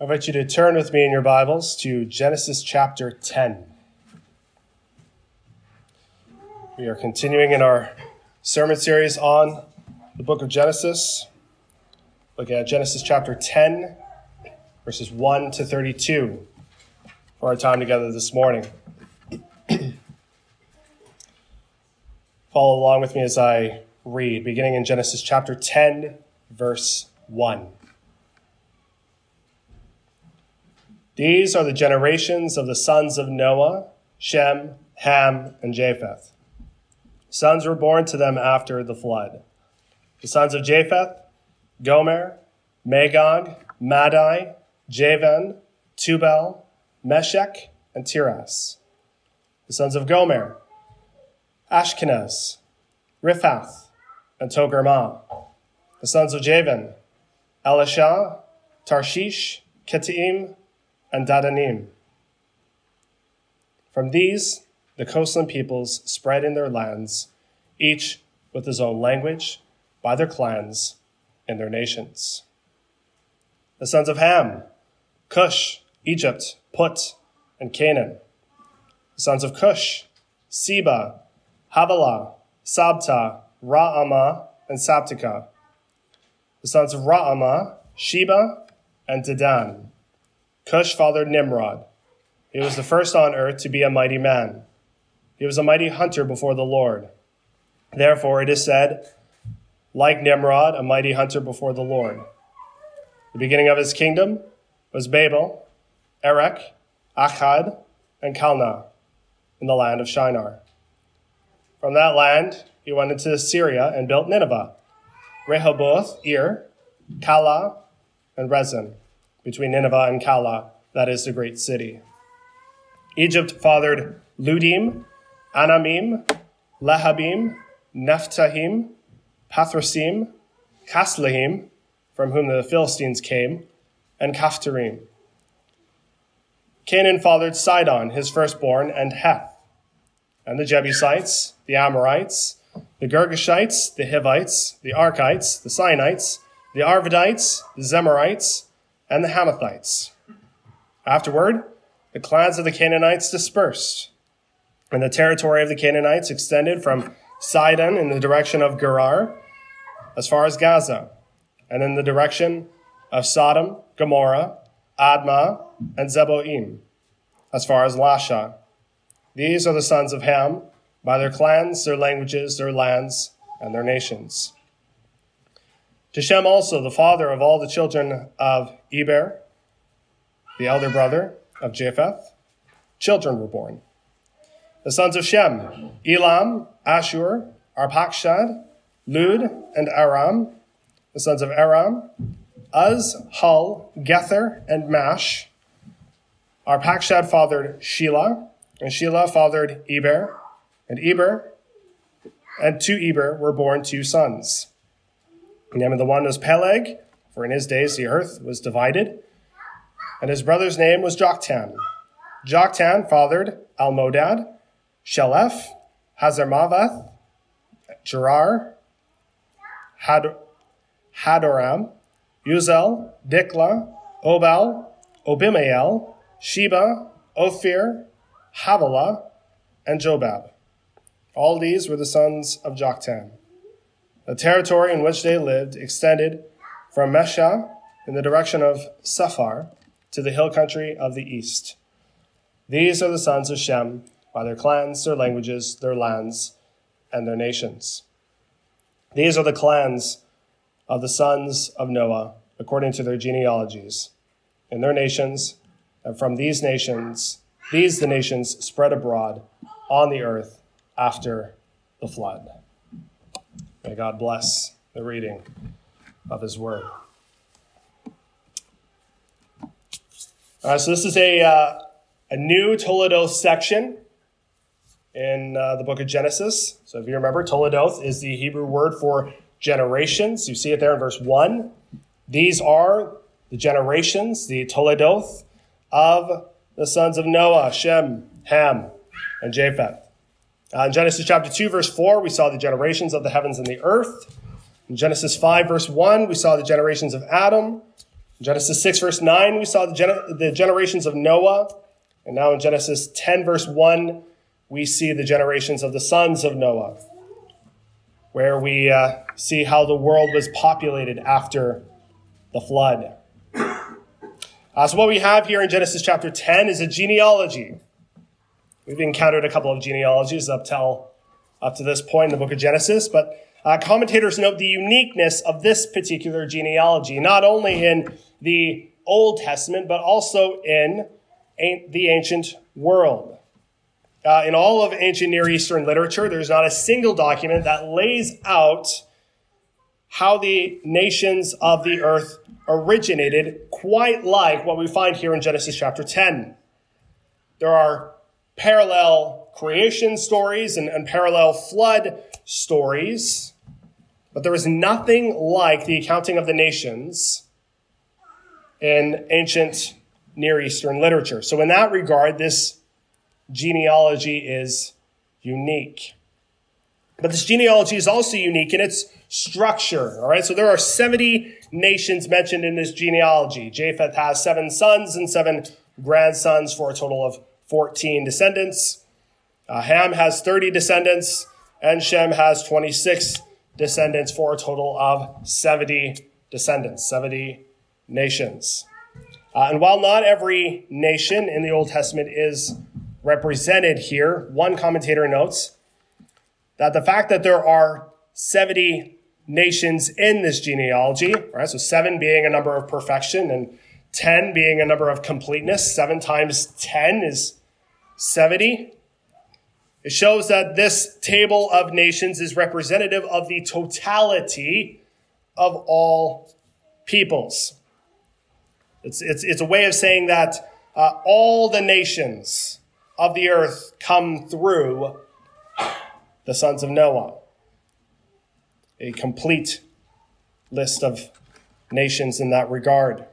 I invite you to turn with me in your Bibles to Genesis chapter 10. We are continuing in our sermon series on the book of Genesis, looking at Genesis chapter 10, verses 1 to 32 for our time together this morning. Follow along with me as I read, beginning in Genesis chapter 10, verse 1. These are the generations of the sons of Noah, Shem, Ham, and Japheth. Sons were born to them after the flood. The sons of Japheth, Gomer, Magog, Madai, Javan, Tubal, Meshech, and Tiras. The sons of Gomer, Ashkenaz, Riphath, and Togarmah. The sons of Javan, Elishah, Tarshish, Kittim, and Dodanim. From these, the coastland peoples spread in their lands, each with his own language, by their clans and their nations. The sons of Ham, Cush, Egypt, Put, and Canaan. The sons of Cush, Seba, Havilah, Sabta, Raamah, and Sabteca. The sons of Raamah, Sheba, and Dedan. Cush fathered Nimrod. He was the first on earth to be a mighty man. He was a mighty hunter before the Lord. Therefore, it is said, like Nimrod, a mighty hunter before the Lord. The beginning of his kingdom was Babel, Erech, Akkad, and Calneh in the land of Shinar. From that land, he went into Assyria and built Nineveh, Rehoboth, Ir, Calah, and Resen between Nineveh and Calah, that is the great city. Egypt fathered Ludim, Anamim, Lehabim, Naphtuhim, Pathrusim, Casluhim, from whom the Philistines came, and Caphtorim. Canaan fathered Sidon, his firstborn, and Heth, and the Jebusites, the Amorites, the Girgashites, the Hivites, the Arkites, the Sinites, the Arvadites, the Zemarites, and the Hamathites. Afterward, the clans of the Canaanites dispersed, and the territory of the Canaanites extended from Sidon in the direction of Gerar as far as Gaza, and in the direction of Sodom, Gomorrah, Admah, and Zeboim, as far as Lasha. These are the sons of Ham, by their clans, their languages, their lands, and their nations. To Shem also, the father of all the children of Eber, the elder brother of Japheth, children were born. The sons of Shem, Elam, Ashur, Arpachshad, Lud, and Aram. The sons of Aram, Uz, Hul, Gether, and Mash. Arpachshad fathered Shelah, and Shelah fathered Eber, and Eber, and to Eber were born two sons. Name of the one was Peleg, for in his days the earth was divided. And his brother's name was Joktan. Joktan fathered Almodad, Sheleph, Hazarmaveth, Gerar, Had- Hadoram, Uzal, Dikla, Obal, Obimael, Sheba, Ophir, Havilah, and Jobab. All these were the sons of Joktan. The territory in which they lived extended from Mesha in the direction of Sephar to the hill country of the east. These are the sons of Shem by their clans, their languages, their lands, and their nations. These are the clans of the sons of Noah according to their genealogies in their nations, and from these nations, these the nations spread abroad on the earth after the flood. May God bless the reading of His Word. All right, so this is a, uh, a new Toledoth section in uh, the book of Genesis. So if you remember, Toledoth is the Hebrew word for generations. You see it there in verse 1. These are the generations, the Toledoth of the sons of Noah, Shem, Ham, and Japheth. Uh, in Genesis chapter 2, verse 4, we saw the generations of the heavens and the earth. In Genesis 5, verse 1, we saw the generations of Adam. In Genesis 6, verse 9, we saw the, gener- the generations of Noah. And now in Genesis 10, verse 1, we see the generations of the sons of Noah, where we uh, see how the world was populated after the flood. Uh, so, what we have here in Genesis chapter 10 is a genealogy. We've encountered a couple of genealogies up till up to this point in the book of Genesis, but uh, commentators note the uniqueness of this particular genealogy, not only in the Old Testament, but also in the ancient world. Uh, in all of ancient Near Eastern literature, there's not a single document that lays out how the nations of the earth originated quite like what we find here in Genesis chapter 10. There are parallel creation stories and, and parallel flood stories, but there is nothing like the accounting of the nations in ancient Near Eastern literature. So, in that regard, this genealogy is unique. But this genealogy is also unique in its structure. All right, so there are 70 nations mentioned in this genealogy. Japheth has seven sons and seven grandsons for a total of 14 descendants. Uh, Ham has 30 descendants, and Shem has 26 descendants for a total of 70 descendants, 70 nations. Uh, and while not every nation in the Old Testament is represented here, one commentator notes that the fact that there are 70 nations in this genealogy, right? So seven being a number of perfection and 10 being a number of completeness. Seven times 10 is 70. It shows that this table of nations is representative of the totality of all peoples. It's, it's, it's a way of saying that uh, all the nations of the earth come through the sons of Noah a complete list of nations in that regard.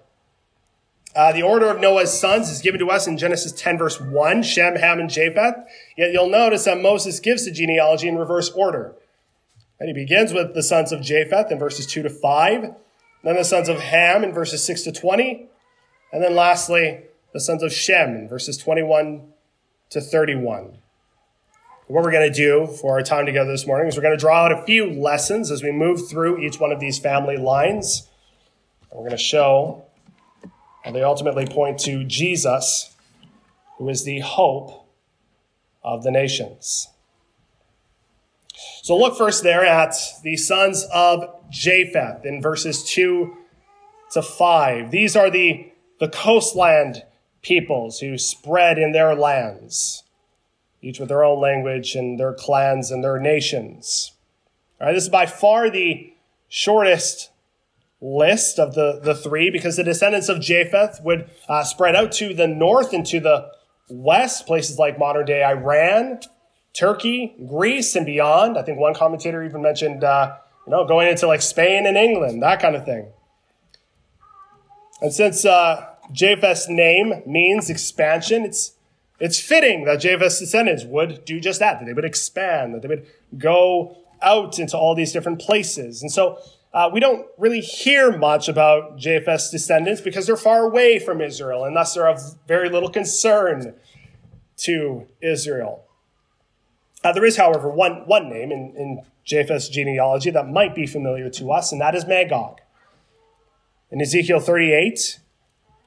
Uh, the order of Noah's sons is given to us in Genesis 10, verse 1 Shem, Ham, and Japheth. Yet you'll notice that Moses gives the genealogy in reverse order. And he begins with the sons of Japheth in verses 2 to 5, then the sons of Ham in verses 6 to 20, and then lastly, the sons of Shem in verses 21 to 31. What we're going to do for our time together this morning is we're going to draw out a few lessons as we move through each one of these family lines. And we're going to show how they ultimately point to Jesus, who is the hope of the nations. So look first there at the sons of Japheth in verses 2 to 5. These are the, the coastland peoples who spread in their lands each with their own language and their clans and their nations. All right, this is by far the shortest list of the, the three because the descendants of Japheth would uh, spread out to the north and to the west, places like modern day Iran, Turkey, Greece, and beyond. I think one commentator even mentioned, uh, you know, going into like Spain and England, that kind of thing. And since uh, Japheth's name means expansion, it's it's fitting that Japheth's descendants would do just that, that they would expand, that they would go out into all these different places. And so uh, we don't really hear much about Japheth's descendants because they're far away from Israel and thus they're of very little concern to Israel. Uh, there is, however, one, one name in, in Japheth's genealogy that might be familiar to us, and that is Magog. In Ezekiel 38,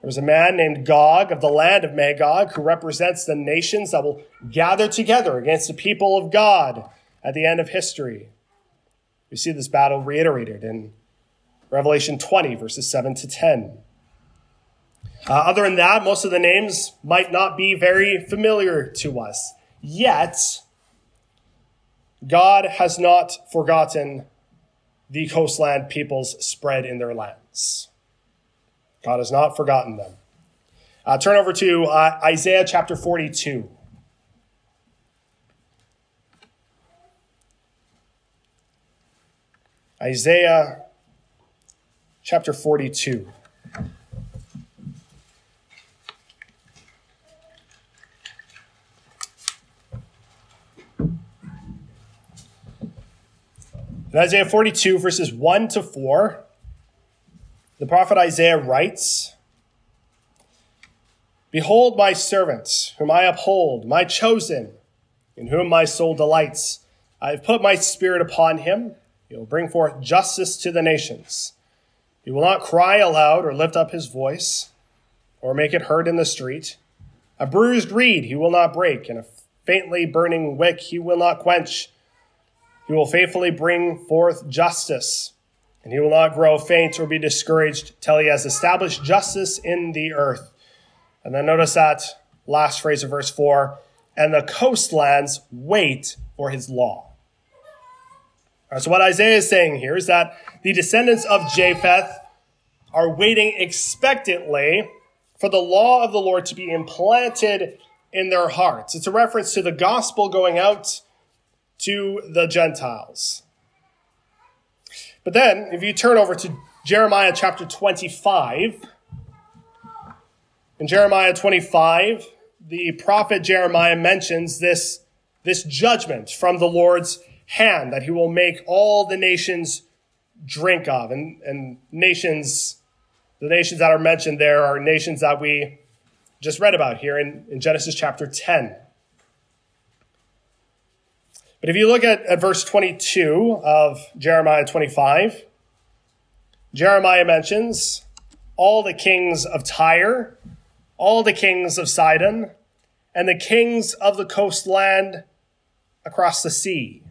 there was a man named Gog of the land of Magog who represents the nations that will gather together against the people of God at the end of history. We see this battle reiterated in Revelation 20, verses 7 to 10. Uh, other than that, most of the names might not be very familiar to us. Yet, God has not forgotten the coastland peoples spread in their lands. God has not forgotten them. Uh, turn over to uh, Isaiah chapter 42. Isaiah chapter 42. In Isaiah 42, verses 1 to 4, The prophet Isaiah writes, Behold my servant, whom I uphold, my chosen, in whom my soul delights. I have put my spirit upon him. He will bring forth justice to the nations. He will not cry aloud or lift up his voice or make it heard in the street. A bruised reed he will not break, and a faintly burning wick he will not quench. He will faithfully bring forth justice, and he will not grow faint or be discouraged till he has established justice in the earth. And then notice that last phrase of verse 4 and the coastlands wait for his law. Right, so, what Isaiah is saying here is that the descendants of Japheth are waiting expectantly for the law of the Lord to be implanted in their hearts. It's a reference to the gospel going out to the Gentiles. But then, if you turn over to Jeremiah chapter 25, in Jeremiah 25, the prophet Jeremiah mentions this, this judgment from the Lord's hand that he will make all the nations drink of. And, and nations, the nations that are mentioned there are nations that we just read about here in, in Genesis chapter 10. But if you look at, at verse 22 of Jeremiah 25, Jeremiah mentions all the kings of Tyre, all the kings of Sidon, and the kings of the coastland across the sea.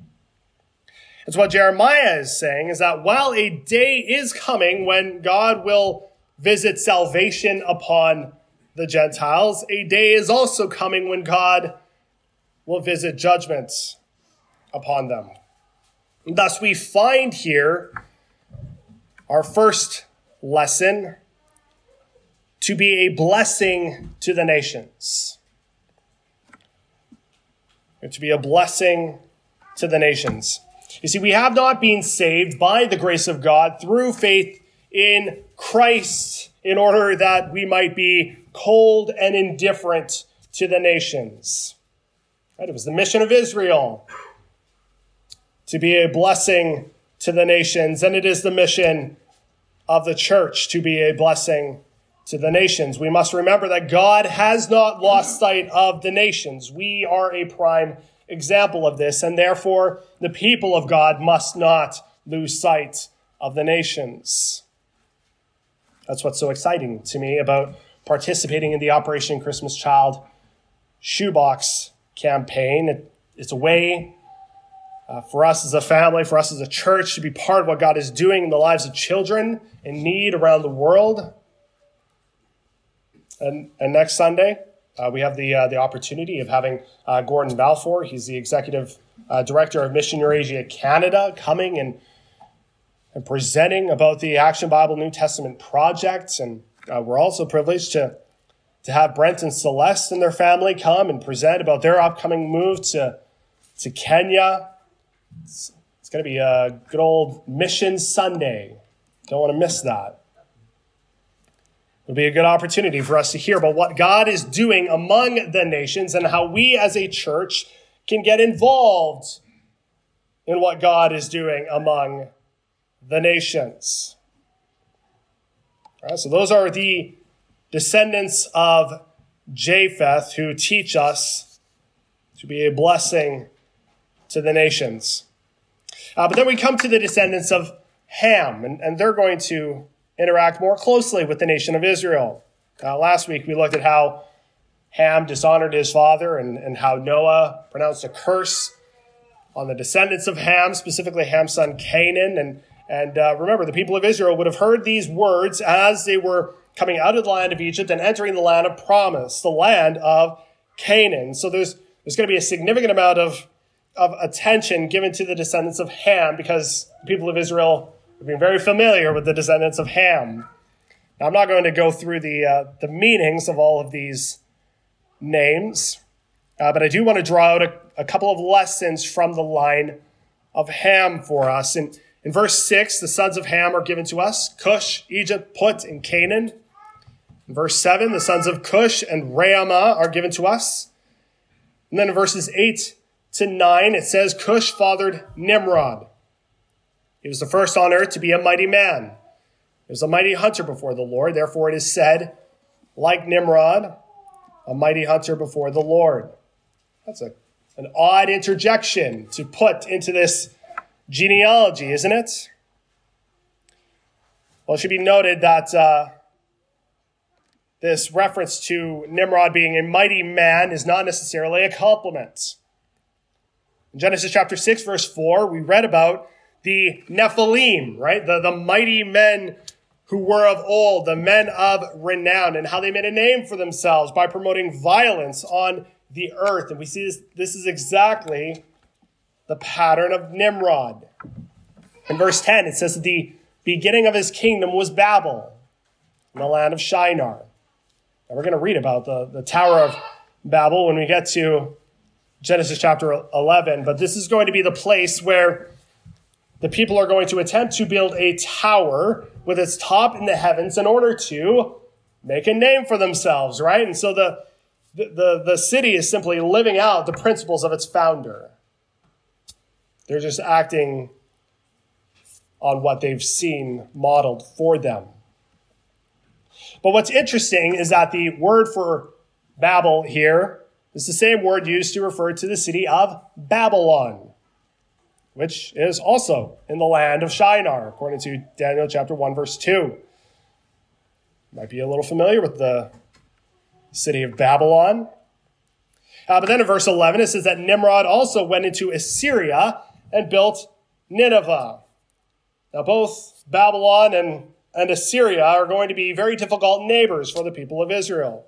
So what Jeremiah is saying is that while a day is coming when God will visit salvation upon the Gentiles, a day is also coming when God will visit judgments upon them. And thus, we find here our first lesson to be a blessing to the nations. To be a blessing to the nations. You see, we have not been saved by the grace of God through faith in Christ in order that we might be cold and indifferent to the nations. Right? It was the mission of Israel to be a blessing to the nations, and it is the mission of the church to be a blessing to the nations. We must remember that God has not lost sight of the nations. We are a prime example of this, and therefore the people of God must not lose sight of the nations. That's what's so exciting to me about participating in the Operation Christmas Child shoebox campaign. it's a way uh, for us as a family, for us as a church to be part of what God is doing in the lives of children in need around the world. And, and next Sunday, uh, we have the, uh, the opportunity of having uh, Gordon Balfour, he's the executive uh, director of Mission Eurasia Canada, coming and, and presenting about the Action Bible New Testament project. And uh, we're also privileged to, to have Brent and Celeste and their family come and present about their upcoming move to, to Kenya. It's, it's going to be a good old Mission Sunday. Don't want to miss that. It'll be a good opportunity for us to hear about what God is doing among the nations and how we as a church can get involved in what God is doing among the nations. so those are the descendants of Japheth who teach us to be a blessing to the nations. Uh, but then we come to the descendants of Ham, and, and they're going to interact more closely with the nation of Israel. Uh, last week we looked at how Ham dishonored his father and, and how Noah pronounced a curse on the descendants of Ham, specifically Ham's son Canaan. And, and uh, remember, the people of Israel would have heard these words as they were coming out of the land of Egypt and entering the land of promise, the land of Canaan. So there's, there's going to be a significant amount of, of attention given to the descendants of Ham because the people of Israel We've been very familiar with the descendants of Ham. Now, I'm not going to go through the, uh, the meanings of all of these names, uh, but I do want to draw out a, a, couple of lessons from the line of Ham for us. In, in verse 6, the sons of Ham are given to us Cush, Egypt, Put, and Canaan. In verse 7, the sons of Cush and Raamah are given to us. And then in verses 8 to 9, it says Cush fathered Nimrod. He was the first on earth to be a mighty man. He was a mighty hunter before the Lord. Therefore, it is said, like Nimrod, a mighty hunter before the Lord. That's a, an odd interjection to put into this genealogy, isn't it? Well, it should be noted that uh, this reference to Nimrod being a mighty man is not necessarily a compliment. In Genesis chapter 6, verse 4, we read about the Nephilim, right? The, the mighty men who were of old, the men of renown, and how they made a name for themselves by promoting violence on the earth. And we see this, this is exactly the pattern of Nimrod. In verse 10, it says that the beginning of his kingdom was Babel in the land of Shinar. And we're going to read about the, the Tower of Babel when we get to Genesis chapter 11. But this is going to be the place where the people are going to attempt to build a tower with its top in the heavens in order to make a name for themselves, right? And so the, the, the, city is simply living out the principles of its founder. They're just acting on what they've seen modeled for them. But what's interesting is that the word for Babel here is the same word used to refer to the city of Babylon, which is also in the land of Shinar, according to Daniel chapter 1, verse 2. Might be a little familiar with the city of Babylon. Uh, but then in verse 11, it says that Nimrod also went into Assyria and built Nineveh. Now, both Babylon and, and Assyria are going to be very difficult neighbors for the people of Israel.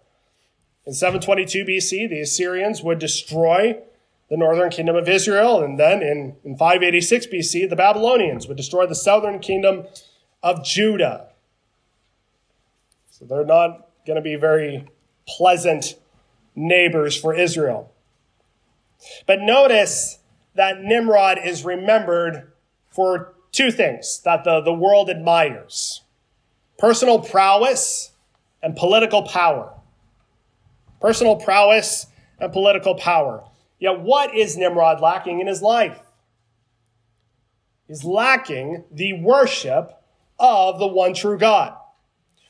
In 722 BC, the Assyrians would destroy the northern kingdom of Israel, and then in, in 586 BC, the Babylonians would destroy the southern kingdom of Judah. So they're not going to be very pleasant neighbors for Israel. But notice that Nimrod is remembered for two things that the, the world admires personal prowess and political power. Personal prowess and political power. Yet, what is Nimrod lacking in his life? He's lacking the worship of the one true God.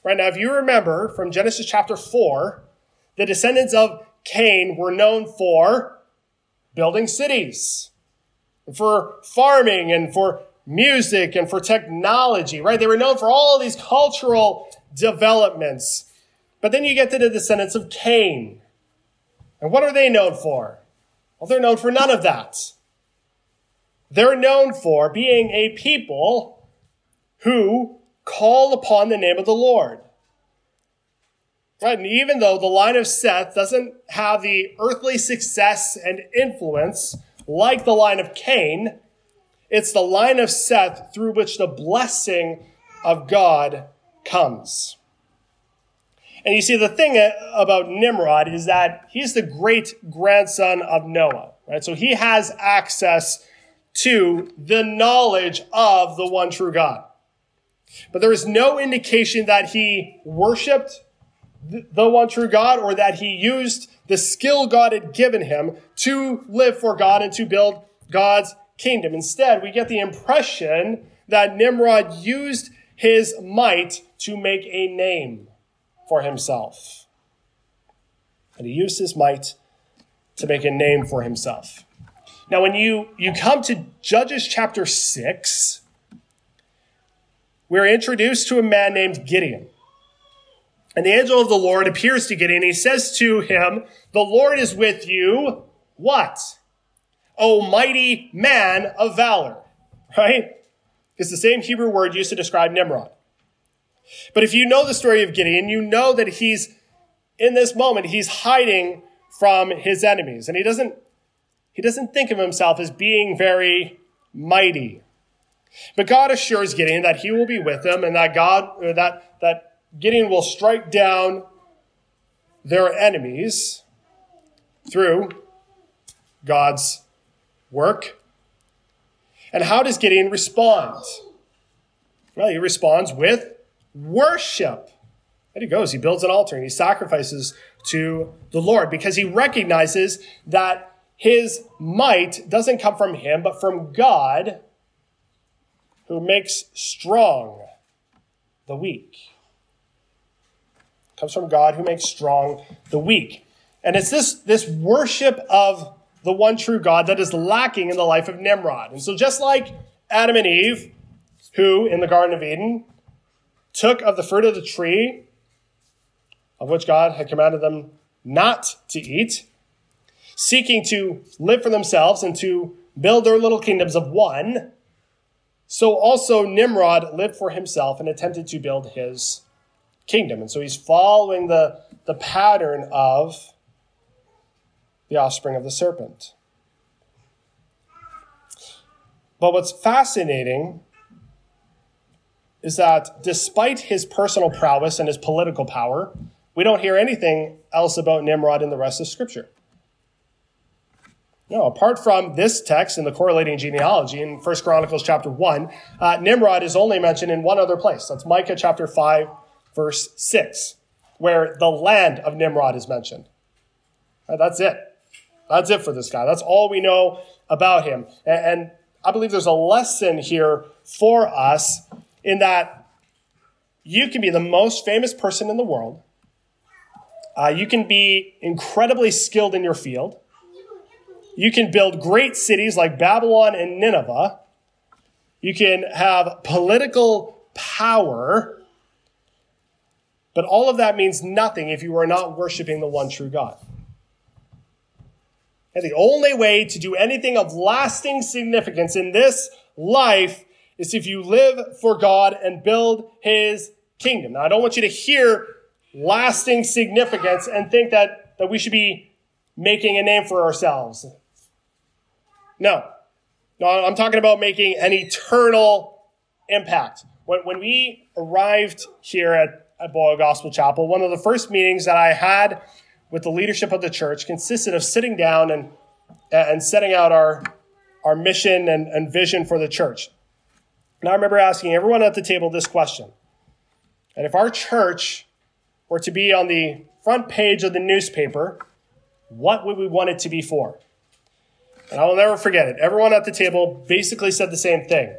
Right now, if you remember from Genesis chapter 4, the descendants of Cain were known for building cities, for farming, and for music and for technology, right? They were known for all these cultural developments. But then you get to the descendants of Cain. And what are they known for? Well, they're known for none of that. They're known for being a people who call upon the name of the Lord. Right? And even though the line of Seth doesn't have the earthly success and influence like the line of Cain, it's the line of Seth through which the blessing of God comes. And you see, the thing about Nimrod is that he's the great grandson of Noah, right? So he has access to the knowledge of the one true God. But there is no indication that he worshiped the one true God or that he used the skill God had given him to live for God and to build God's kingdom. Instead, we get the impression that Nimrod used his might to make a name for himself. And he used his might to make a name for himself. Now, when you, you come to Judges chapter 6, we're introduced to a man named Gideon. And the angel of the Lord appears to Gideon. He says to him, The Lord is with you. What? O mighty man of valor, right? It's the same Hebrew word used to describe Nimrod. But if you know the story of Gideon, you know that he's, in this moment, he's hiding from his enemies. And he doesn't, he doesn't think of himself as being very mighty. But God assures Gideon that he will be with him and that God, that, that Gideon will strike down their enemies through God's work. And how does Gideon respond? Well, he responds with worship. And he goes, he builds an altar and he sacrifices to the Lord because he recognizes that his might doesn't come from him, but from God who makes strong the weak. Comes from God who makes strong the weak. And it's this, this worship of the one true God that is lacking in the life of Nimrod. And so, just like Adam and Eve, who in the Garden of Eden took of the fruit of the tree of which God had commanded them not to eat, seeking to live for themselves and to build their little kingdoms of one, so also Nimrod lived for himself and attempted to build his kingdom. And so he's following the, the pattern of the offspring of the serpent. But what's fascinating is that despite his personal prowess and his political power, we don't hear anything else about Nimrod in the rest of Scripture. No, apart from this text and the correlating genealogy in 1 Chronicles chapter 1, uh, Nimrod is only mentioned in one other place. That's Micah chapter 5, verse 6, where the land of Nimrod is mentioned. Right, that's it. That's it for this guy. That's all we know about him. And, and I believe there's a lesson here for us in that you can be the most famous person in the world. Uh, you can be incredibly skilled in your field. You can build great cities like Babylon and Nineveh. You can have political power. But all of that means nothing if you are not worshiping the one true God. And the only way to do anything of lasting significance in this life is if you live for God and build his kingdom. Now, I don't want you to hear lasting significance and think that, that we should be making a name for ourselves. No. No, I'm talking about making an eternal impact. When, when we arrived here at, at Boyle Gospel Chapel, one of the first meetings that I had with the leadership of the church consisted of sitting down and, and setting out our, our mission and, and vision for the church. And I remember asking everyone at the table this question. And if our church were to be on the front page of the newspaper, what would we want it to be for? And I will never forget it. Everyone at the table basically said the same thing.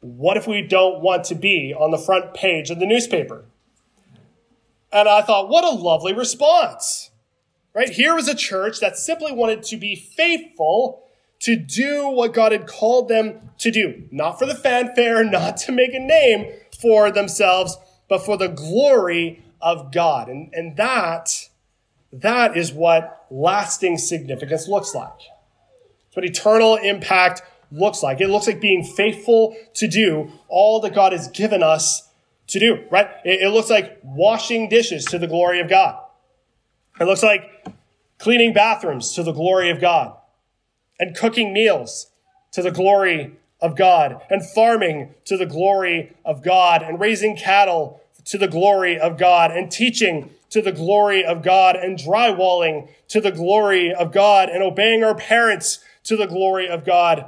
What if we don't want to be on the front page of the newspaper? And I thought, what a lovely response. Right? Here was a church that simply wanted to be faithful to do what God had called them to do. Not for the fanfare, not to make a name for themselves, but for the glory of God. And, and that, that is what lasting significance looks like. It's what eternal impact looks like. It looks like being faithful to do all that God has given us to do, right? It, it looks like washing dishes to the glory of God. It looks like cleaning bathrooms to the glory of God and cooking meals to the glory of God and farming to the glory of God and raising cattle to the glory of God and teaching to the glory of God and drywalling to the glory of God and obeying our parents to the glory of God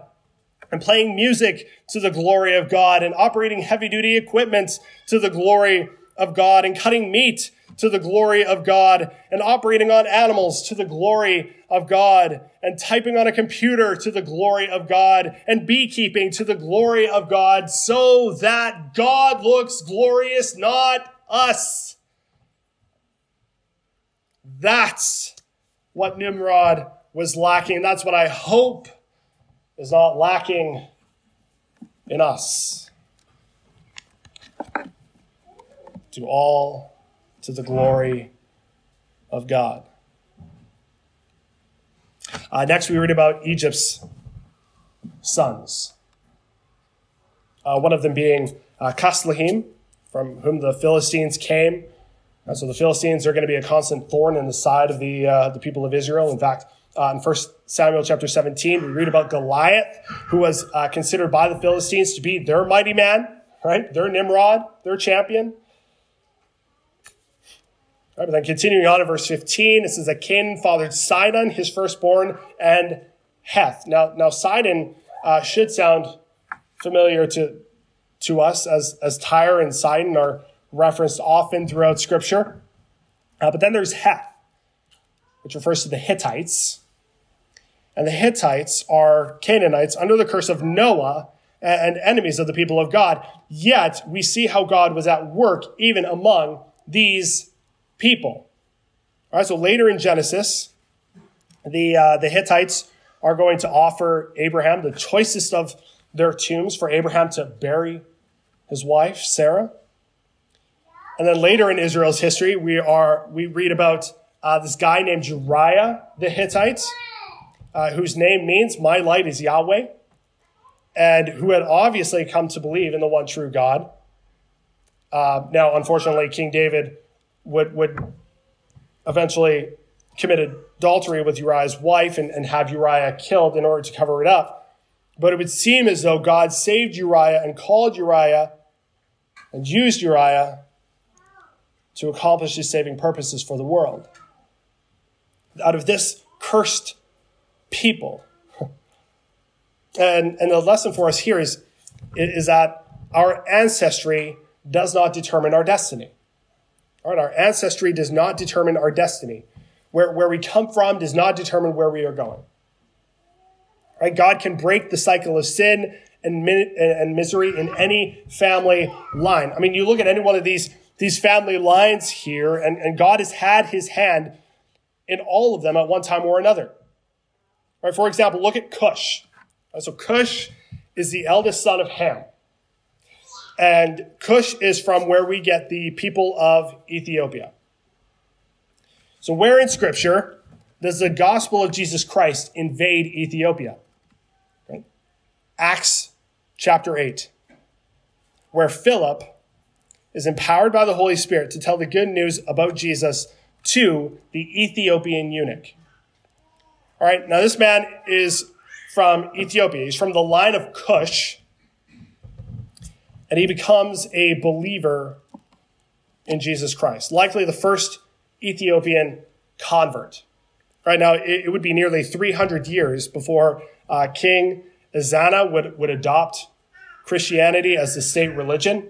and playing music to the glory of God and operating heavy duty equipment to the glory of God and cutting meat to the glory of God and operating on animals to the glory of God and typing on a computer to the glory of God and beekeeping to the glory of God so that God looks glorious, not us. That's what Nimrod was lacking. That's what I hope is not lacking in us. To all to the glory of God. Uh, next, we read about Egypt's sons. Uh, one of them being uh, Casluhim, from whom the Philistines came. Uh, so the Philistines are going to be a constant thorn in the side of the, uh, the people of Israel. In fact, uh, in 1 Samuel chapter 17, we read about Goliath, who was uh, considered by the Philistines to be their mighty man, right? Their Nimrod, their champion. Right, but then continuing on in verse 15, it says that Canaan fathered Sidon, his firstborn, and Heth. Now, now Sidon uh, should sound familiar to, to us as, as Tyre and Sidon are referenced often throughout Scripture. Uh, but then there's Heth, which refers to the Hittites. And the Hittites are Canaanites under the curse of Noah and enemies of the people of God. Yet we see how God was at work even among these people. All right, so later in Genesis, the, uh, the Hittites are going to offer Abraham the choicest of their tombs for Abraham to bury his wife, Sarah. And then later in Israel's history, we, are, we read about uh, this guy named Uriah the Hittite, uh, whose name means, My light is Yahweh and who had obviously come to believe in the one true God. Uh, now, unfortunately, King David would, would eventually commit adultery with Uriah's wife and, and have Uriah killed in order to cover it up. But it would seem as though God saved Uriah and called Uriah and used Uriah to accomplish his saving purposes for the world. Out of this cursed people, and, and the lesson for us here is, is that our ancestry does not determine our destiny. All right, our ancestry does not determine our destiny. Where, where we come from does not determine where we are going. Right, God can break the cycle of sin and, and misery in any family line. I mean, you look at any one of these, these family lines here, and, and God has had his hand in all of them at one time or another. Right, for example, look at Cush. So Cush is the eldest son of Ham. And Cush is from where we get the people of Ethiopia. So, where in Scripture does the gospel of Jesus Christ invade Ethiopia? Acts chapter 8, where Philip is empowered by the Holy Spirit to tell the good news about Jesus to the Ethiopian eunuch. All right, now this man is from Ethiopia. He's from the line of Cush. And he becomes a believer in Jesus Christ, likely the first Ethiopian convert. Right now, it, would be nearly 300 years before uh, King Ezana would, would adopt Christianity as the state religion.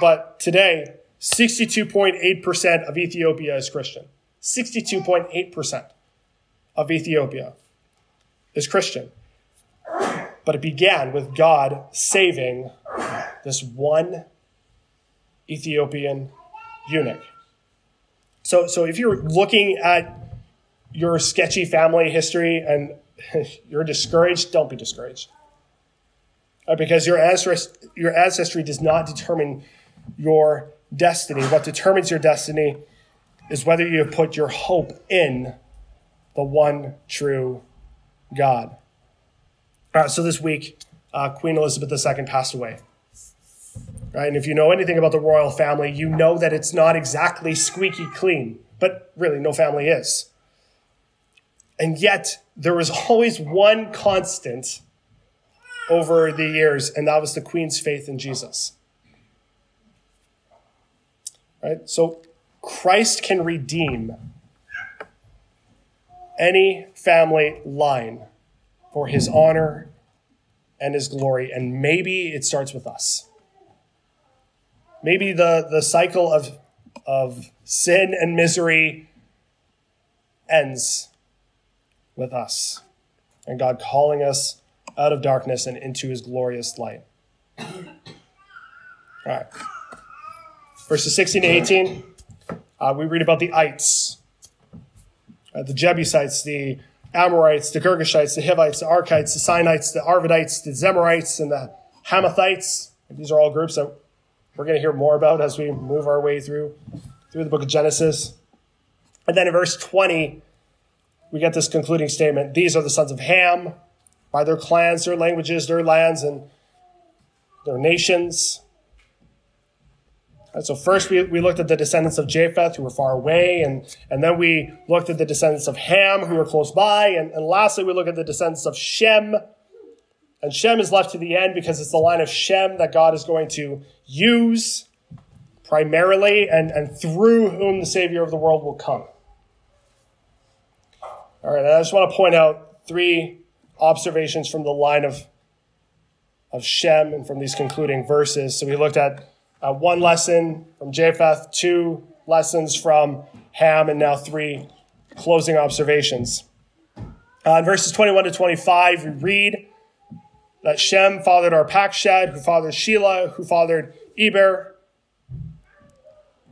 But today, 62.8% of Ethiopia is Christian. 62.8% of Ethiopia is Christian. But it began with God saving this one Ethiopian eunuch. So, so if you're looking at your sketchy family history and you're discouraged, don't be discouraged. Uh, because your ancestry, your ancestry does not determine your destiny. What determines your destiny is whether you have put your hope in the one true God. All right, so this week, uh, Queen Elizabeth II passed away. Right, and if you know anything about the royal family, you know that it's not exactly squeaky clean, but really, no family is. And yet, there was always one constant over the years, and that was the Queen's faith in Jesus. Right? So, Christ can redeem any family line for his honor and his glory. And maybe it starts with us. Maybe the, the cycle of, of sin and misery ends with us and God calling us out of darkness and into his glorious light. All right. Verses 16 to 18, uh, we read about the ites, uh, the Jebusites, the Amorites, the Girgashites, the Hivites, the Arkites, the Sinites, the Arvadites, the Zemarites, and the Hamathites. These are all groups that we're going to hear more about as we move our way through through the book of Genesis. And then in verse 20, we get this concluding statement. These are the sons of Ham by their clans, their languages, their lands, and their nations. And so first we, we looked at the descendants of Japheth who were far away, and, and then we looked at the descendants of Ham who were close by, and, and lastly we look at the descendants of Shem. And Shem is left to the end because it's the line of Shem that God is going to use primarily and, and through whom the Savior of the world will come. All right, I just want to point out three observations from the line of, of Shem and from these concluding verses. So we looked at uh, one lesson from Japheth, two lessons from Ham, and now three closing observations. Uh, in verses 21 to 25, we read that Shem fathered Arpachshad, who fathered Shelah, who fathered Eber.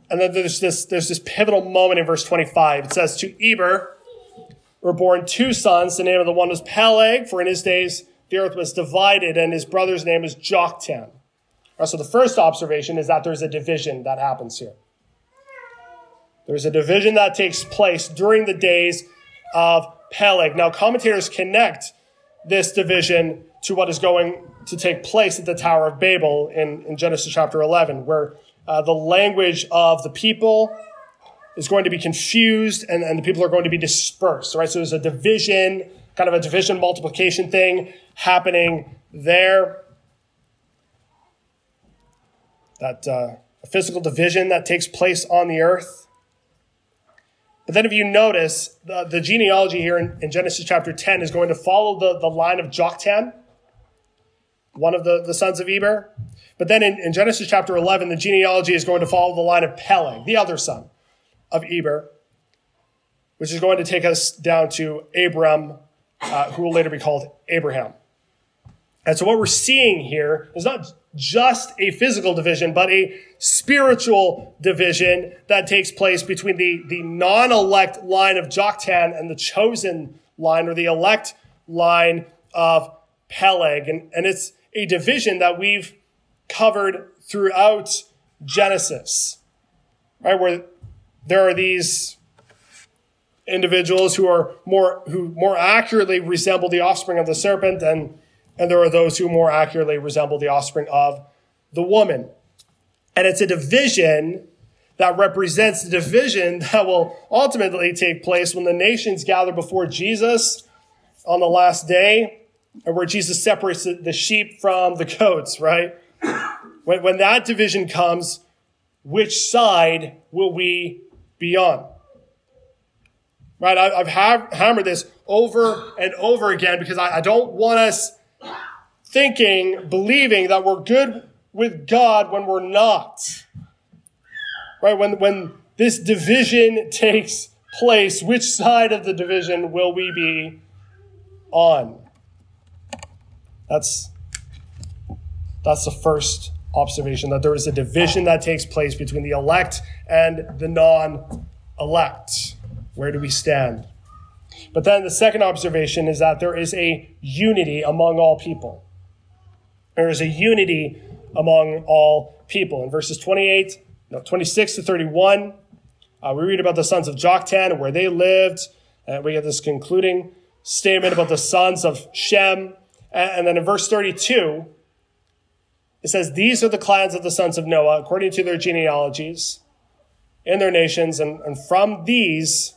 And then there's this, there's this pivotal moment in verse 25. It says, To Eber were born two sons. The name of the one was Peleg, for in his days the earth was divided, and his brother's name is Joktan. Right, so the first observation is that there's a division that happens here. There's a division that takes place during the days of Peleg. Now, commentators connect this division to what is going to take place at the Tower of Babel in, in Genesis chapter 11, where uh, the language of the people is going to be confused and, and the people are going to be dispersed, right? So there's a division, kind of a division multiplication thing happening there. That uh, a physical division that takes place on the earth. But then if you notice, the, the genealogy here in, in, Genesis chapter 10 is going to follow the, the line of Joktan, one of the, the sons of Eber. But then in, in Genesis chapter 11, the genealogy is going to follow the line of Peleg, the other son of Eber, which is going to take us down to Abram, uh, who will later be called Abraham. And so what we're seeing here is not just a physical division, but a spiritual division that takes place between the, the non-elect line of Joktan and the chosen line or the elect line of Peleg. And, and it's a division that we've covered throughout Genesis, right? Where there are these individuals who are more, who more accurately resemble the offspring of the serpent and and there are those who more accurately resemble the offspring of the woman. And it's a division that represents the division that will ultimately take place when the nations gather before Jesus on the last day, and where Jesus separates the sheep from the goats, right? When, when that division comes, which side will we be on? Right? I, have hammered this over and over again because I, I don't want us thinking, believing that we're good with God when we're not. Right? When, when this division takes place, which side of the division will we be on? That's, that's the first observation that there is a division that takes place between the elect and the non elect. Where do we stand? But then the second observation is that there is a unity among all people. There is a unity among all people. In verses 28, no, 26 to 31, uh, we read about the sons of Joktan and where they lived. And we get this concluding statement about the sons of Shem. And, then in verse 32, it says, These are the clans of the sons of Noah, according to their genealogies in their nations. And, and from these,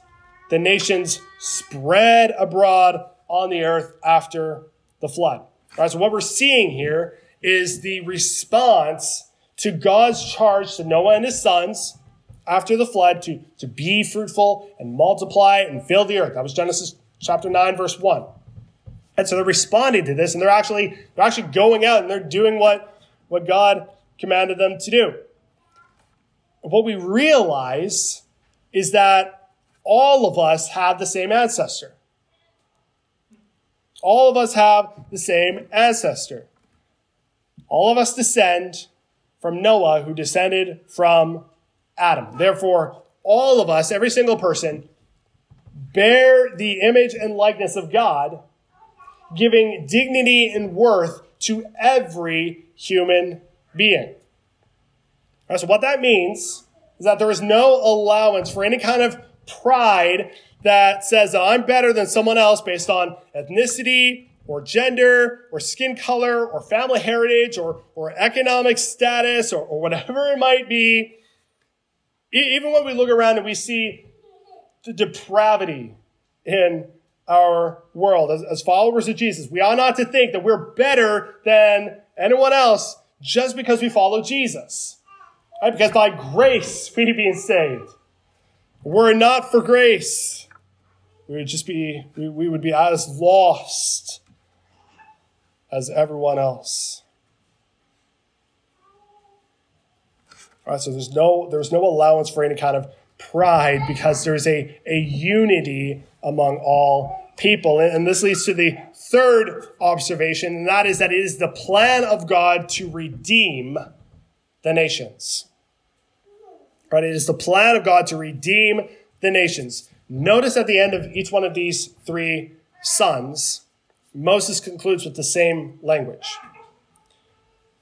the nations spread abroad on the earth after the flood. Right, so what we're seeing here is the response to God's charge to Noah and his sons after the flood to, to be fruitful and multiply and fill the earth. That was Genesis chapter 9, verse 1. And so they're responding to this and they're actually, they're actually going out and they're doing what, what God commanded them to do. What we realize is that all of us have the same ancestor. All of us have the same ancestor. All of us descend from Noah, who descended from Adam. Therefore, all of us, every single person, bear the image and likeness of God, giving dignity and worth to every human being. Right, so, what that means is that there is no allowance for any kind of pride that says that I'm better than someone else based on ethnicity or gender or skin color or family heritage or, or economic status or, or whatever it might be. Even when we look around and we see the depravity in our world as, as followers of Jesus, we ought not to think that we're better than anyone else just because we follow Jesus. Right? Because by grace we being saved. Were it not for grace, we would just be, we, we would be as lost as everyone else. All right, so there's no, there's no allowance for any kind of pride because there's a, a unity among all people. And this leads to the third observation, and that is that it is the plan of God to redeem the nations. Right? It is the plan of God to redeem the nations. Notice at the end of each one of these three sons, Moses concludes with the same language.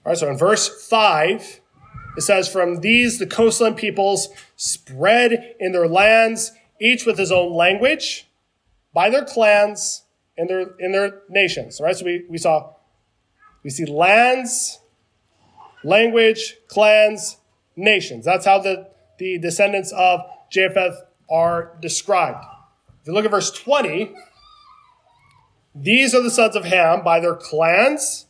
All right, so in verse 5, it says, From these the coastland peoples spread in their lands, each with his own language, by their clans, in their in their nations. All right, so we, we saw we see lands, language, clans, nations. That's how the, the descendants of Japheth are described. If you look at verse 20, these are the sons of Ham by their clans,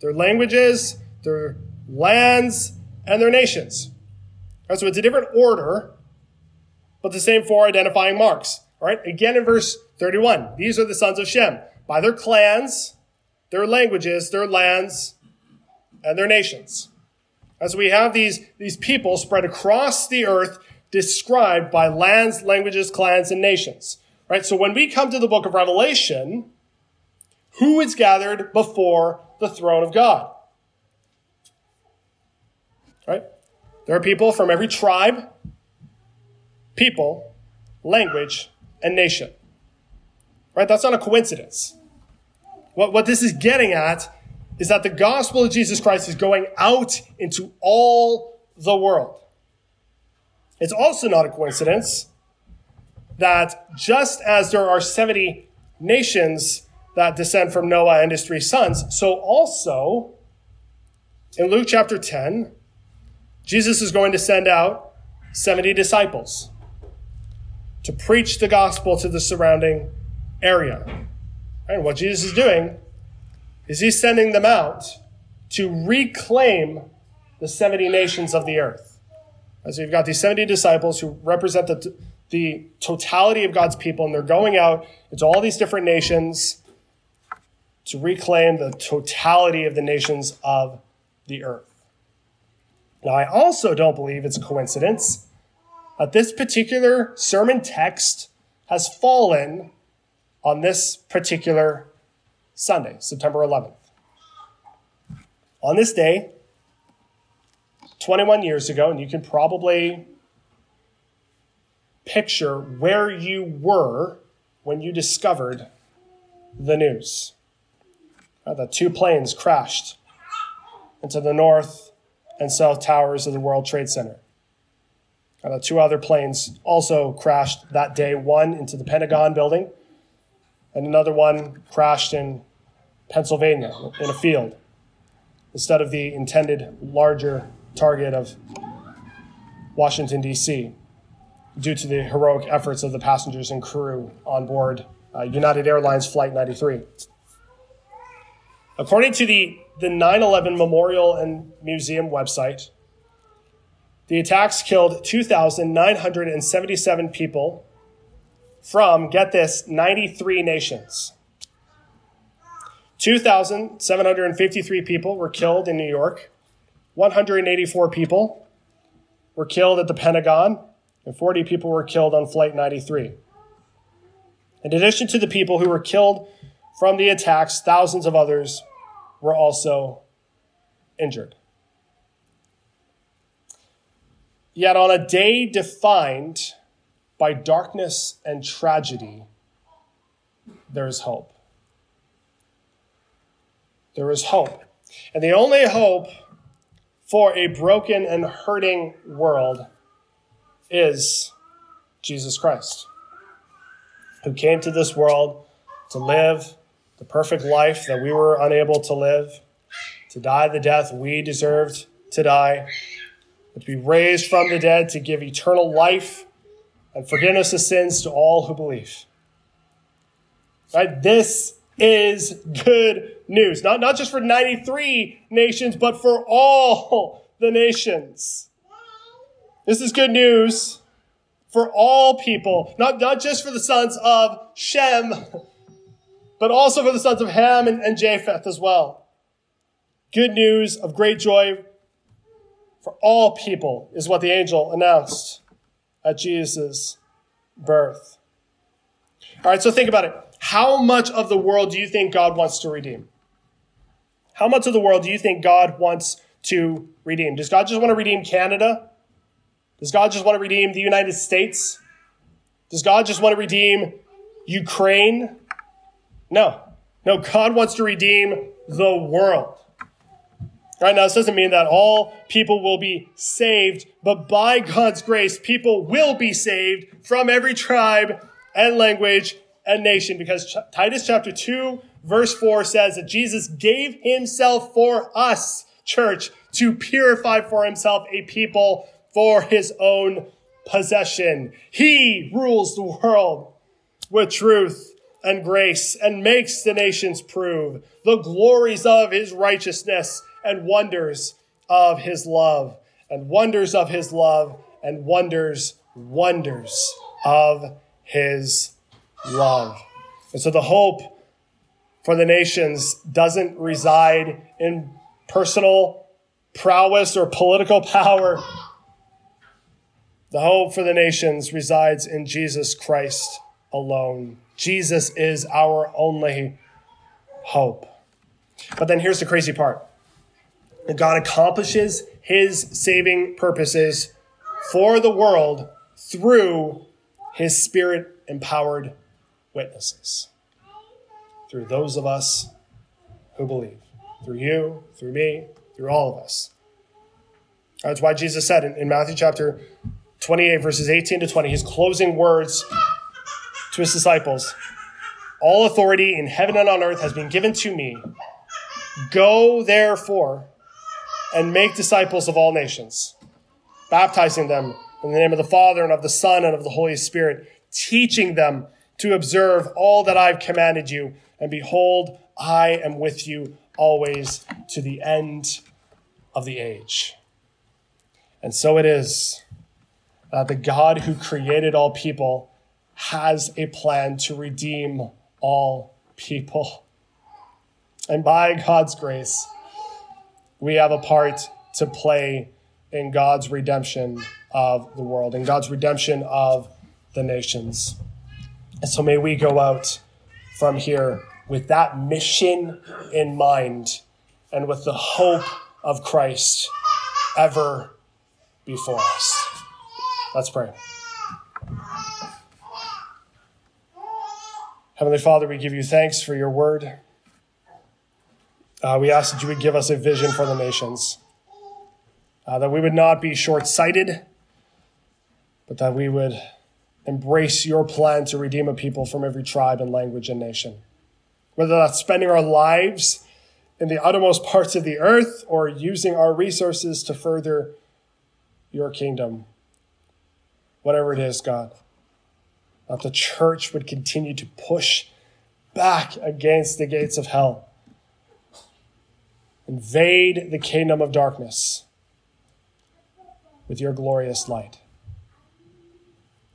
their languages, their lands, and their nations. Right, so it's a different order, but the same four identifying marks. All right, again in verse 31, these are the sons of Shem by their clans, their languages, their lands, and their nations. As we have these, these people spread across the earth, described by lands, languages, clans, and nations. Right? So when we come to the book of Revelation, who is gathered before the throne of God? Right? There are people from every tribe, people, language, and nation. Right? That's not a coincidence. What, what this is getting at is that the gospel of Jesus Christ is going out into all the world. It's also not a coincidence that just as there are 70 nations that descend from Noah and his three sons, so also in Luke chapter 10, Jesus is going to send out 70 disciples to preach the gospel to the surrounding area. And what Jesus is doing is he's sending them out to reclaim the 70 nations of the earth. So you've got these 70 disciples who represent the, the totality of God's people, and they're going out into all these different nations to reclaim the totality of the nations of the earth. Now, I also don't believe it's a coincidence that this particular sermon text has fallen on this particular Sunday, September 11th. On this day, 21 years ago, and you can probably picture where you were when you discovered the news. Uh, the two planes crashed into the north and south towers of the World Trade Center. Uh, the two other planes also crashed that day, one into the Pentagon building and another one crashed in Pennsylvania in a field instead of the intended larger target of Washington, D.C., due to the heroic efforts of the passengers and crew on board uh, United Airlines Flight 93. According to the, the 9 11 Memorial and Museum website, the attacks killed 2,977 people from, get this, 93 nations. 2,753 people were killed in New York. 184 people were killed at the Pentagon, and 40 people were killed on Flight 93. In addition to the people who were killed from the attacks, thousands of others were also injured. Yet on a day defined by darkness and tragedy, there is hope. There is hope. And the only hope for a broken and hurting world is Jesus Christ, who came to this world to live the perfect life that we were unable to live, to die the death we deserved to die, but to be raised from the dead to give eternal life and forgiveness of sins to all who believe. Right? This is good news. Not, not just for 93 nations, but for all the nations. This is good news for all people, not, not just for the sons of Shem, but also for the sons of Ham and, and Japheth as well. Good news of great joy for all people is what the angel announced at Jesus' birth. All right, so think about it. How much of the world do you think God wants to redeem? How much of the world do you think God wants to redeem? Does God just want to redeem Canada? Does God just want to redeem the United States? Does God just want to redeem Ukraine? No. No, God wants to redeem the world. Right now, this doesn't mean that all people will be saved, but by God's grace, people will be saved from every tribe and language and nation because Titus chapter 2 verse 4 says that Jesus gave himself for us, church, to purify for himself a people for his own possession. He rules the world with truth and grace and makes the nations prove the glories of his righteousness and wonders of his love, and wonders of his love, and wonders, wonders of his love. And so the hope for the nations doesn't reside in personal prowess or political power. The hope for the nations resides in Jesus Christ alone. Jesus is our only hope. But then here's the crazy part God accomplishes his saving purposes for the world through his spirit empowered witnesses. Through those of us who believe. Through you, through me, through all of us. That's why Jesus said in, in Matthew chapter 28, verses 18 to 20, his closing words to his disciples All authority in heaven and on earth has been given to me. Go therefore and make disciples of all nations, baptizing them in the name of the Father and of the Son and of the Holy Spirit, teaching them to observe all that I've commanded you. And behold, I am with you always to the end of the age. And so it is that the God who created all people has a plan to redeem all people. And by God's grace, we have a part to play in God's redemption of the world, in God's redemption of the nations. And so may we go out from here with that mission in mind and with the hope of Christ ever before us. Let's pray. Heavenly Father, we give you thanks for your word. Uh, we ask that you would give us a vision for the nations, uh, that we would not be short sighted, but that we would embrace your plan to redeem a people from every tribe and language and nation. Whether that's spending our lives in the uttermost parts of the earth or using our resources to further your kingdom. Whatever it is, God, that the church would continue to push back against the gates of hell invade the kingdom of darkness with your glorious light.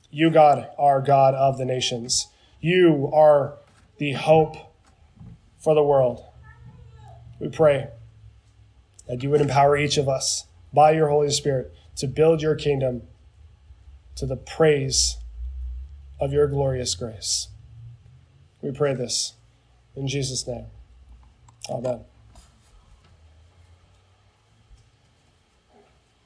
You, God, are God of the nations. You are the hope for the world. We pray that you would empower each of us by your Holy Spirit to build your kingdom to the praise of your glorious grace. We pray this in Jesus' name. Amen.